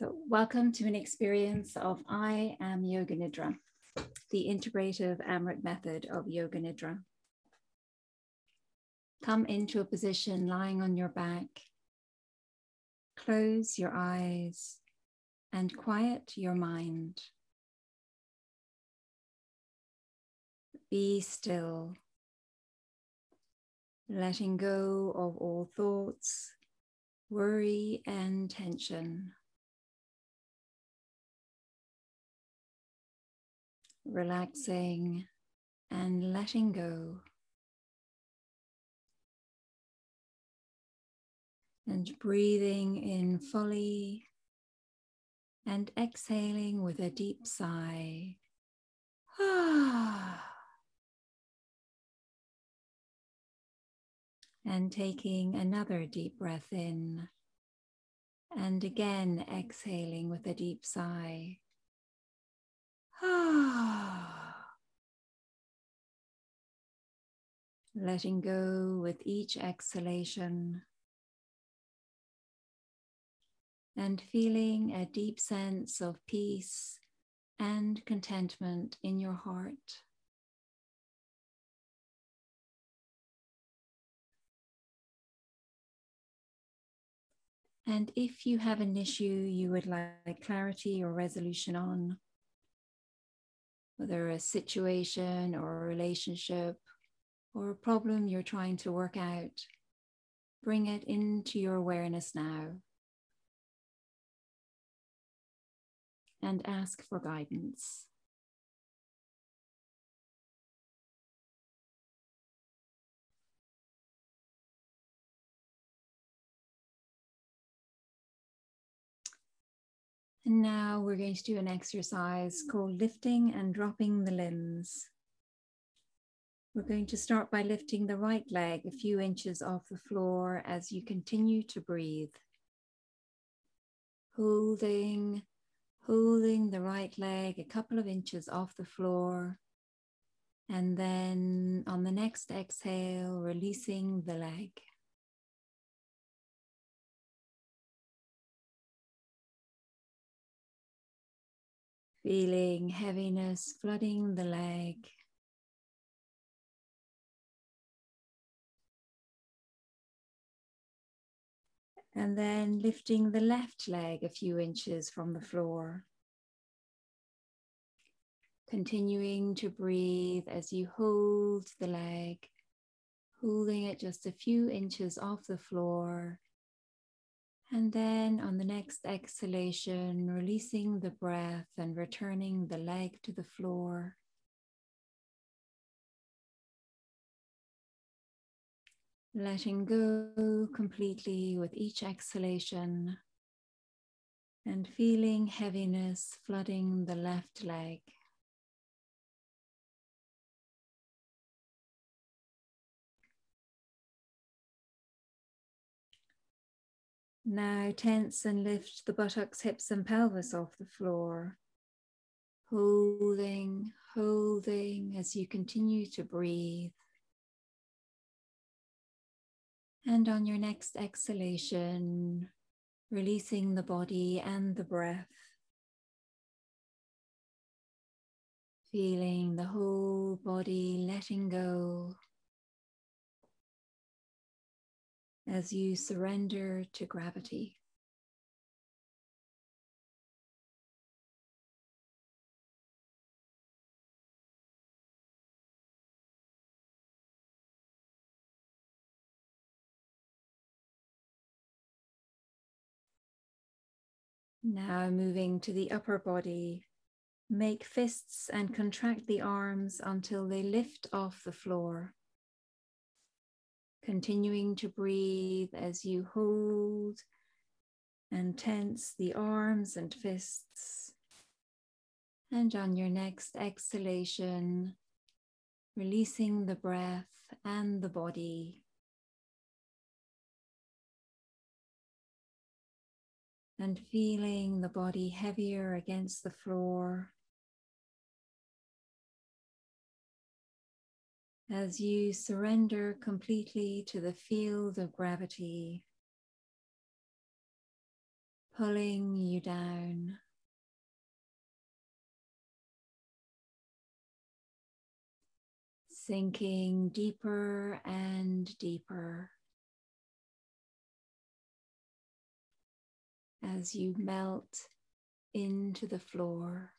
So, welcome to an experience of I am Yoga Nidra, the integrative Amrit method of Yoga Nidra. Come into a position lying on your back. Close your eyes and quiet your mind. Be still, letting go of all thoughts, worry, and tension. Relaxing and letting go. And breathing in fully and exhaling with a deep sigh. and taking another deep breath in. And again, exhaling with a deep sigh. Letting go with each exhalation and feeling a deep sense of peace and contentment in your heart. And if you have an issue you would like clarity or resolution on, whether a situation or a relationship or a problem you're trying to work out, bring it into your awareness now and ask for guidance. And now we're going to do an exercise called lifting and dropping the limbs. We're going to start by lifting the right leg a few inches off the floor as you continue to breathe. Holding, holding the right leg a couple of inches off the floor. And then on the next exhale, releasing the leg. Feeling heaviness flooding the leg. And then lifting the left leg a few inches from the floor. Continuing to breathe as you hold the leg, holding it just a few inches off the floor and then on the next exhalation, releasing the breath and returning the leg to the floor. Letting go completely with each exhalation and feeling heaviness flooding the left leg. Now tense and lift the buttocks, hips, and pelvis off the floor. Holding, holding as you continue to breathe. And on your next exhalation, releasing the body and the breath. Feeling the whole body letting go. As you surrender to gravity. Now moving to the upper body, make fists and contract the arms until they lift off the floor continuing to breathe as you hold and tense the arms and fists. And on your next exhalation, releasing the breath and the body. And feeling the body heavier against the floor. As you surrender completely to the field of gravity, pulling you down. Sinking deeper and deeper as you melt into the floor.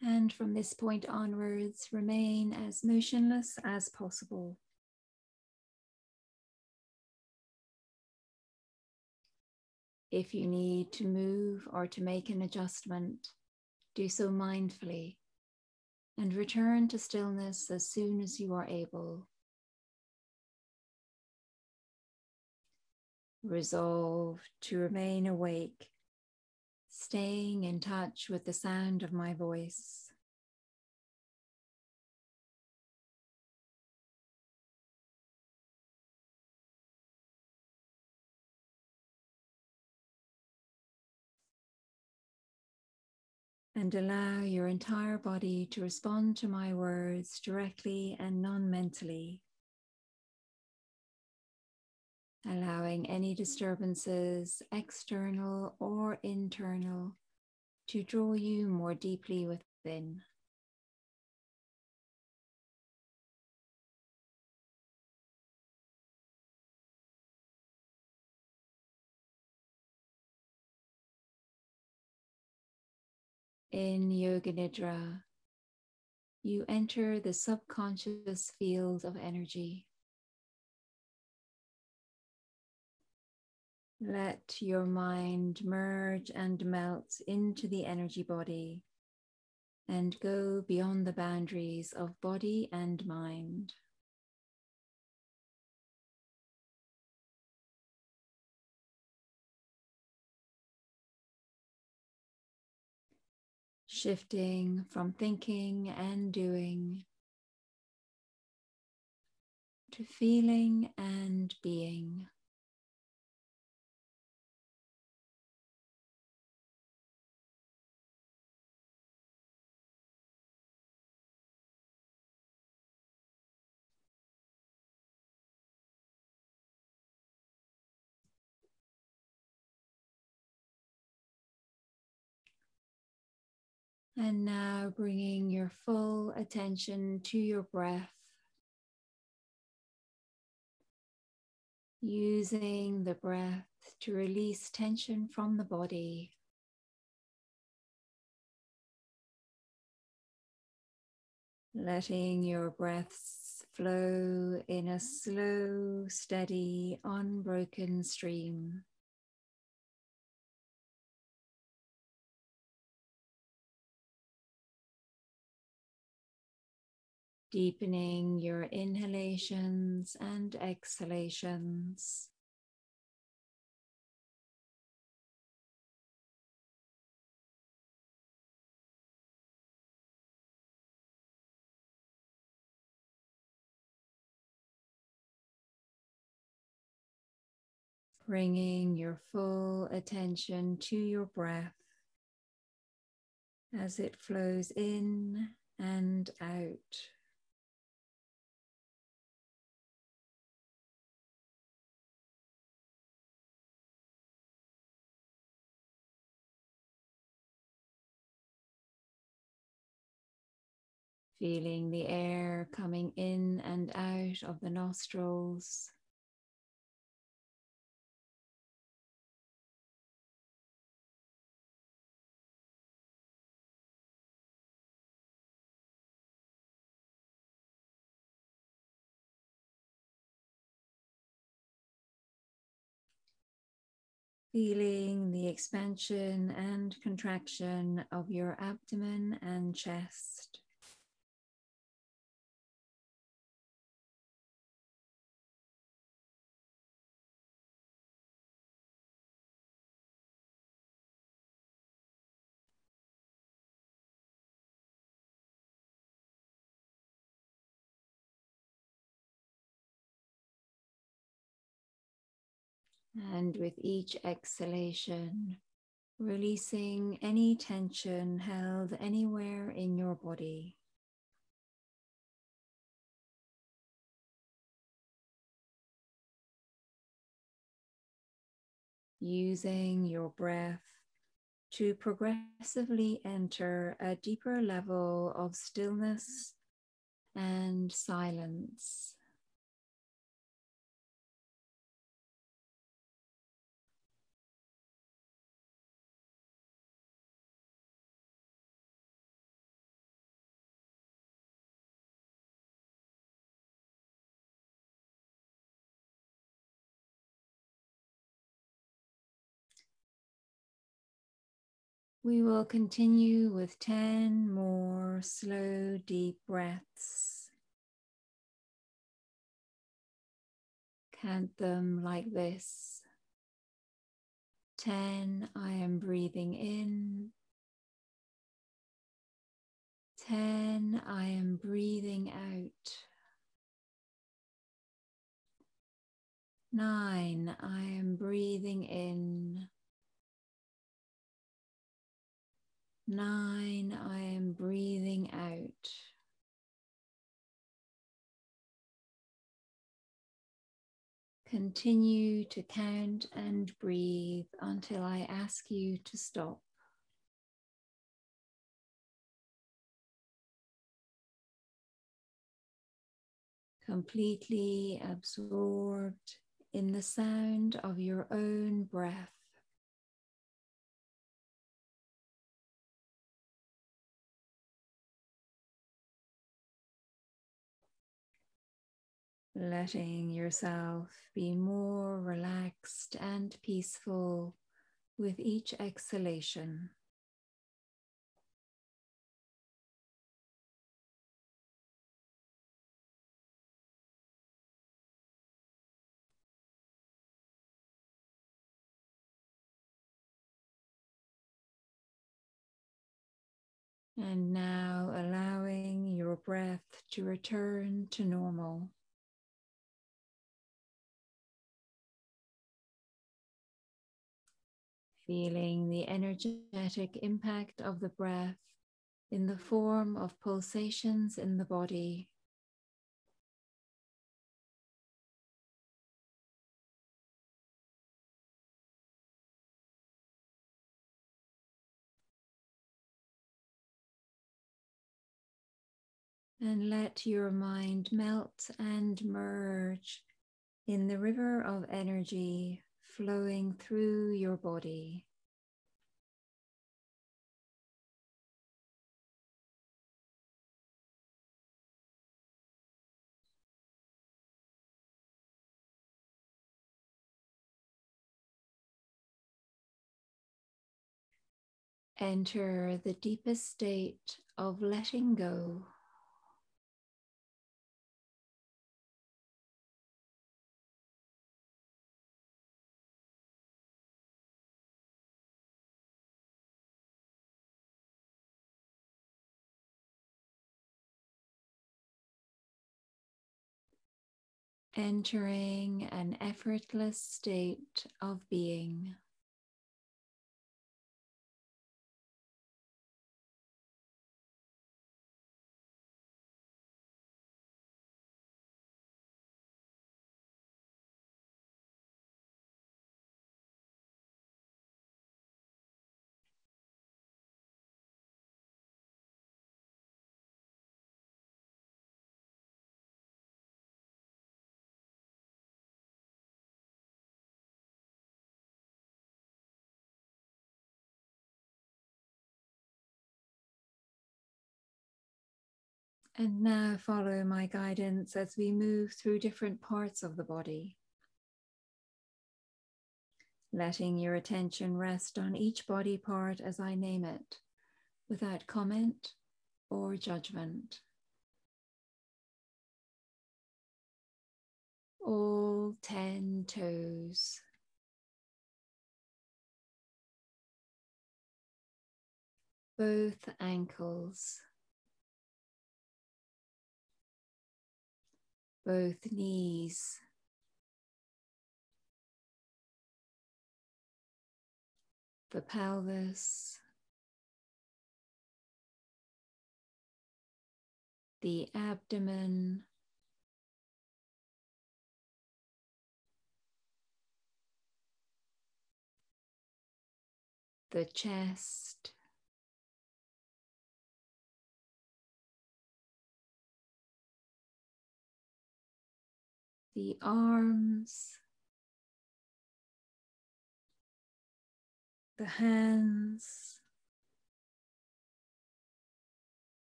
And from this point onwards, remain as motionless as possible. If you need to move or to make an adjustment, do so mindfully and return to stillness as soon as you are able. Resolve to remain awake staying in touch with the sound of my voice. And allow your entire body to respond to my words directly and non mentally allowing any disturbances, external or internal, to draw you more deeply within. In Yoga Nidra, you enter the subconscious field of energy. Let your mind merge and melt into the energy body and go beyond the boundaries of body and mind. Shifting from thinking and doing to feeling and being. And now bringing your full attention to your breath. Using the breath to release tension from the body. Letting your breaths flow in a slow, steady, unbroken stream. Deepening your inhalations and exhalations. Bringing your full attention to your breath as it flows in and out. Feeling the air coming in and out of the nostrils. Feeling the expansion and contraction of your abdomen and chest. And with each exhalation, releasing any tension held anywhere in your body. Using your breath to progressively enter a deeper level of stillness and silence. We will continue with 10 more slow, deep breaths. Count them like this 10, I am breathing in. 10, I am breathing out. 9, I am breathing in. Nine, I am breathing out. Continue to count and breathe until I ask you to stop. Completely absorbed in the sound of your own breath. Letting yourself be more relaxed and peaceful with each exhalation. And now allowing your breath to return to normal. Feeling the energetic impact of the breath in the form of pulsations in the body. And let your mind melt and merge in the river of energy flowing through your body. Enter the deepest state of letting go. Entering an effortless state of being. And now follow my guidance as we move through different parts of the body. Letting your attention rest on each body part as I name it, without comment or judgment. All 10 toes. Both ankles. Both knees, the pelvis, the abdomen, the chest. The arms, the hands,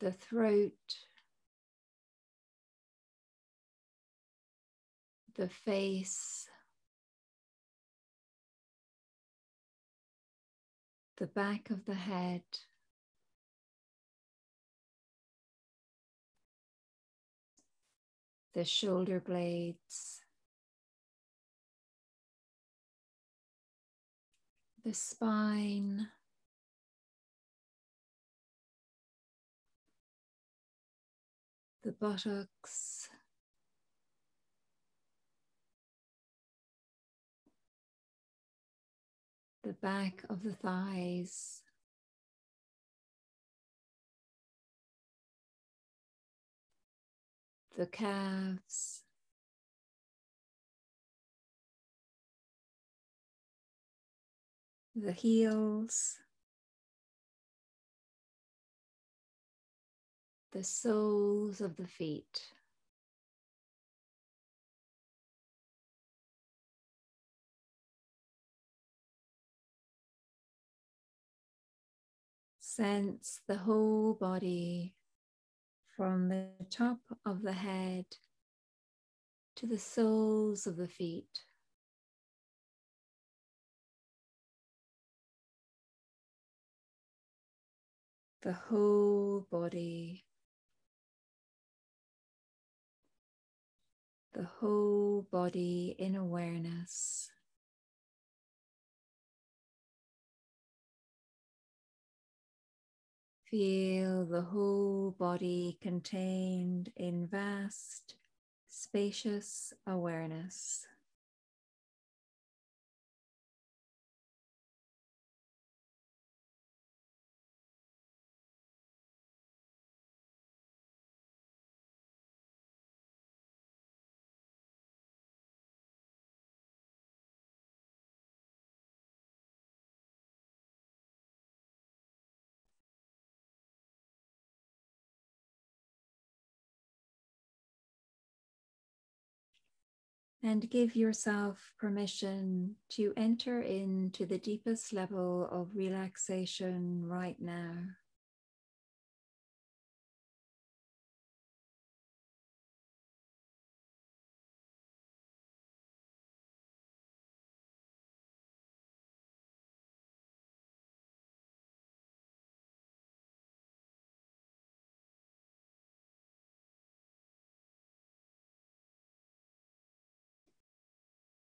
the throat, the face, the back of the head. The shoulder blades, the spine, the buttocks, the back of the thighs. The calves, the heels, the soles of the feet. Sense the whole body from the top of the head to the soles of the feet. The whole body, the whole body in awareness. Feel the whole body contained in vast, spacious awareness. And give yourself permission to enter into the deepest level of relaxation right now.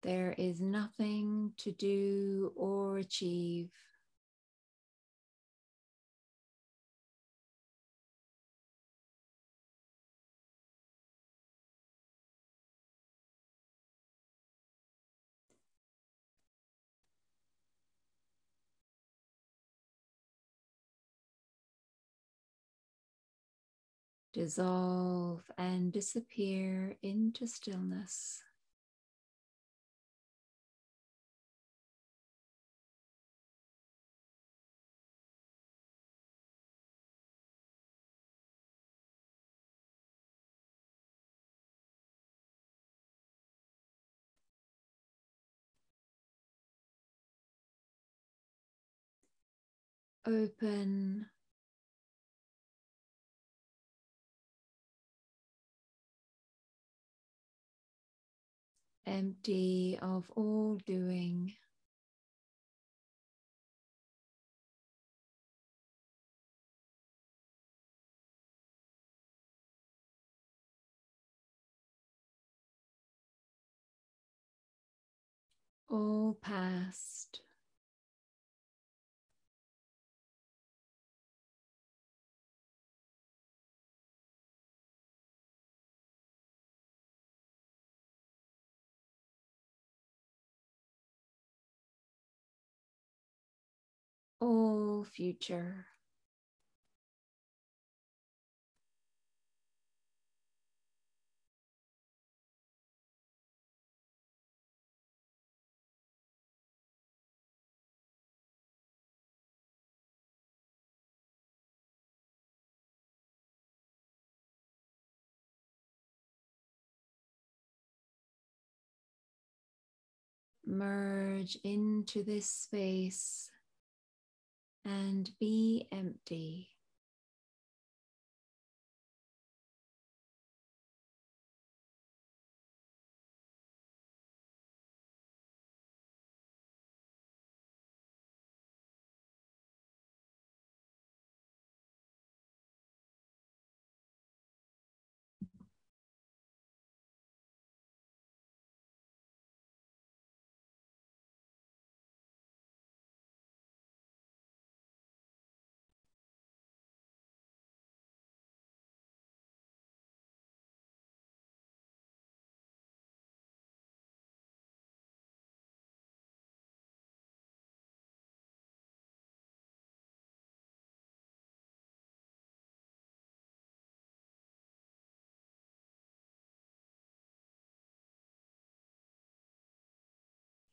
There is nothing to do or achieve. Dissolve and disappear into stillness. Open. Empty of all doing. all past. All future. merge into this space and be empty.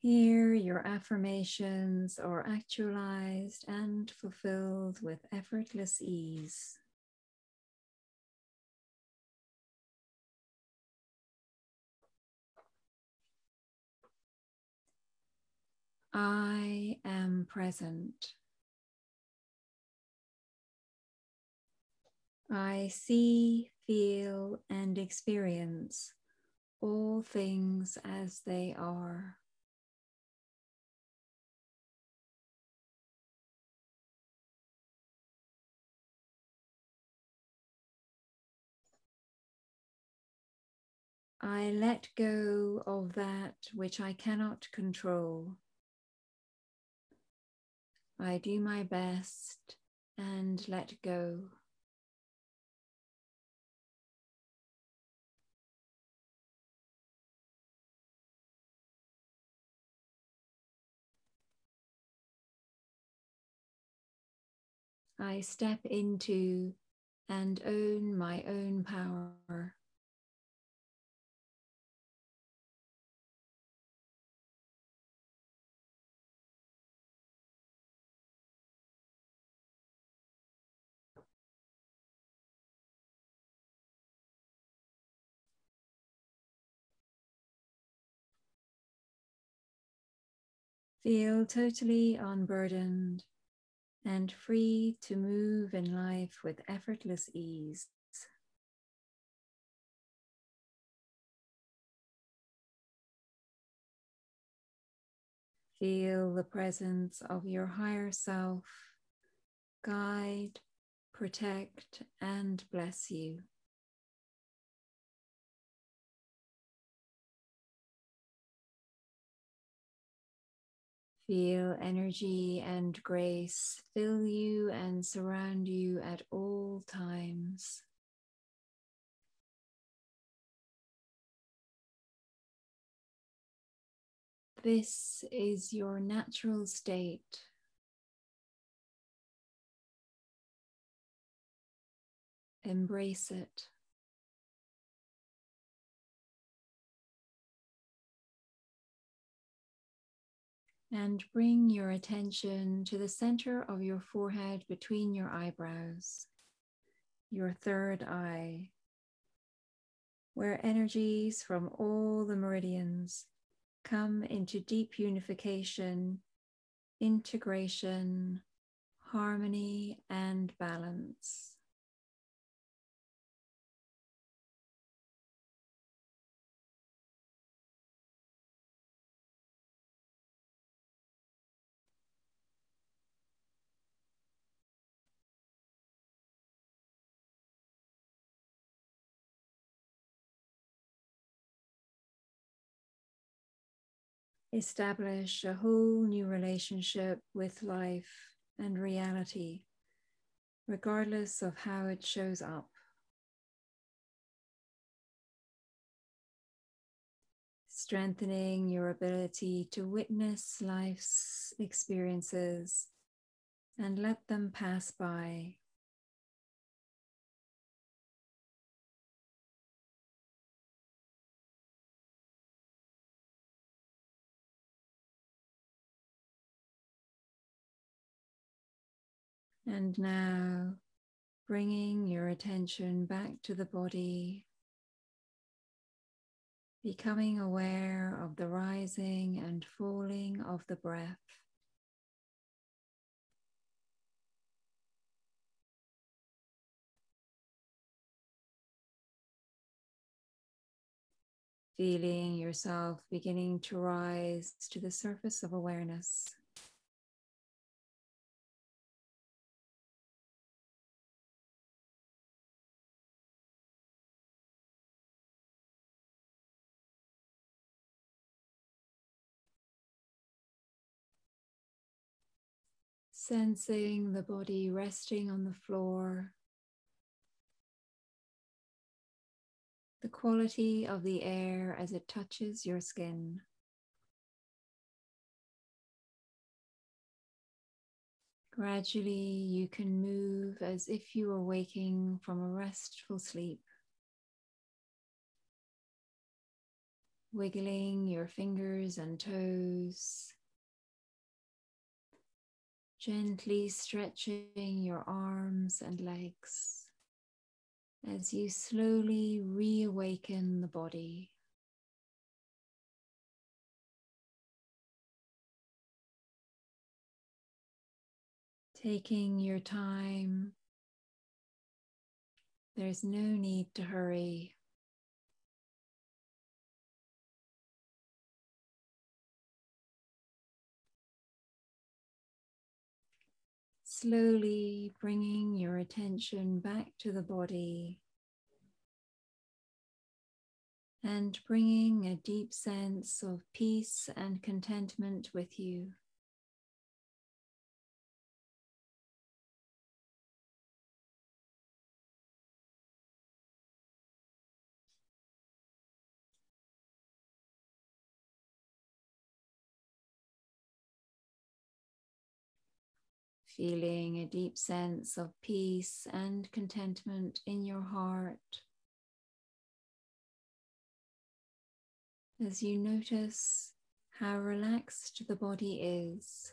Here, your affirmations are actualized and fulfilled with effortless ease. I am present. I see, feel, and experience all things as they are. I let go of that which I cannot control. I do my best and let go. I step into and own my own power. Feel totally unburdened and free to move in life with effortless ease. Feel the presence of your higher self guide, protect, and bless you. Feel energy and grace fill you and surround you at all times. This is your natural state. Embrace it. And bring your attention to the center of your forehead between your eyebrows, your third eye, where energies from all the meridians come into deep unification, integration, harmony, and balance. Establish a whole new relationship with life and reality, regardless of how it shows up. Strengthening your ability to witness life's experiences and let them pass by. And now bringing your attention back to the body, becoming aware of the rising and falling of the breath. Feeling yourself beginning to rise to the surface of awareness. Sensing the body resting on the floor. The quality of the air as it touches your skin. Gradually, you can move as if you were waking from a restful sleep. Wiggling your fingers and toes, gently stretching your arms and legs as you slowly reawaken the body. Taking your time, there's no need to hurry. Slowly bringing your attention back to the body and bringing a deep sense of peace and contentment with you. Feeling a deep sense of peace and contentment in your heart. As you notice how relaxed the body is,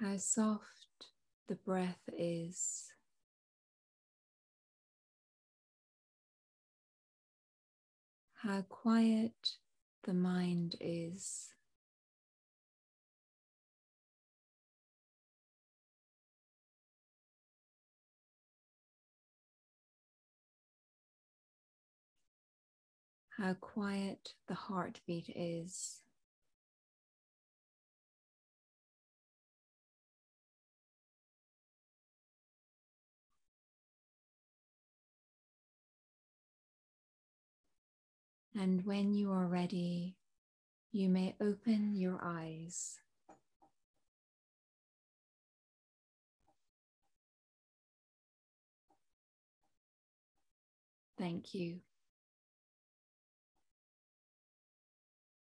how soft the breath is. How quiet the mind is. How quiet the heartbeat is. And when you are ready, you may open your eyes. Thank you.